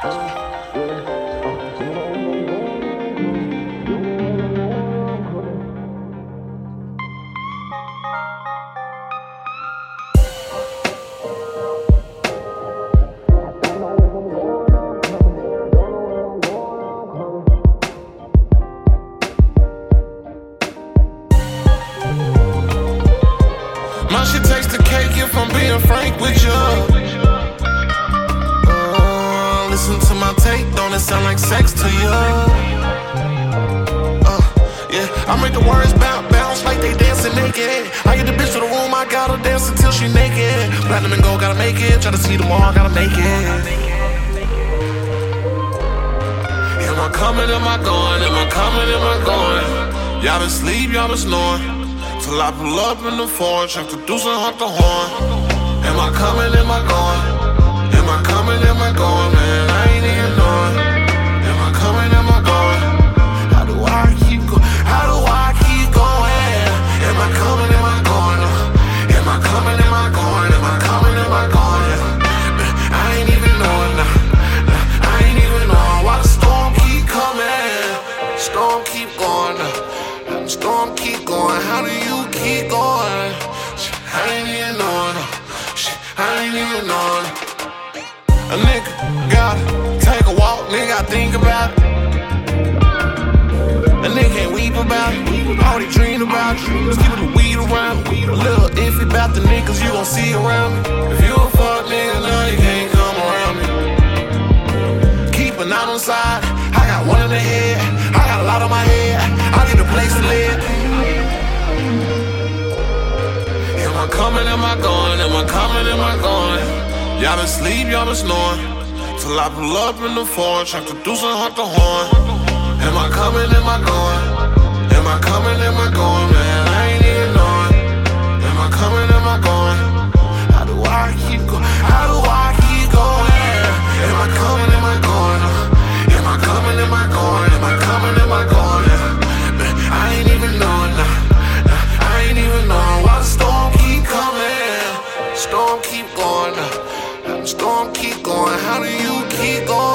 My shit takes the cake if I'm being frank with you. Listen to my tape, don't it sound like sex to you? Uh, yeah, I make the words bounce, bounce like they dancing naked. I get the bitch to the room, I gotta dance until she naked. Platinum and gold, gotta make it. Try to see tomorrow, gotta make it. Am I coming? Am I going? Am I coming? Am I going? Y'all been sleep, y'all been snoring. Till I pull up in the forge, have to do some hunt the horn. Am I coming? Am I going? Am I coming? Storm keep going. Now. Storm keep going. How do you keep going? I ain't even knowing. I ain't even knowing. A nigga gotta take a walk, nigga. I think about it. A nigga can't weep about it. All they dream about you. Just keep the weed around. A little iffy about the niggas you gon' see around me. If you Y'all been sleep, y'all been snoring. Till I pull up in the forge, have to do some hunt the horn. Am I coming? Am I going? Coming.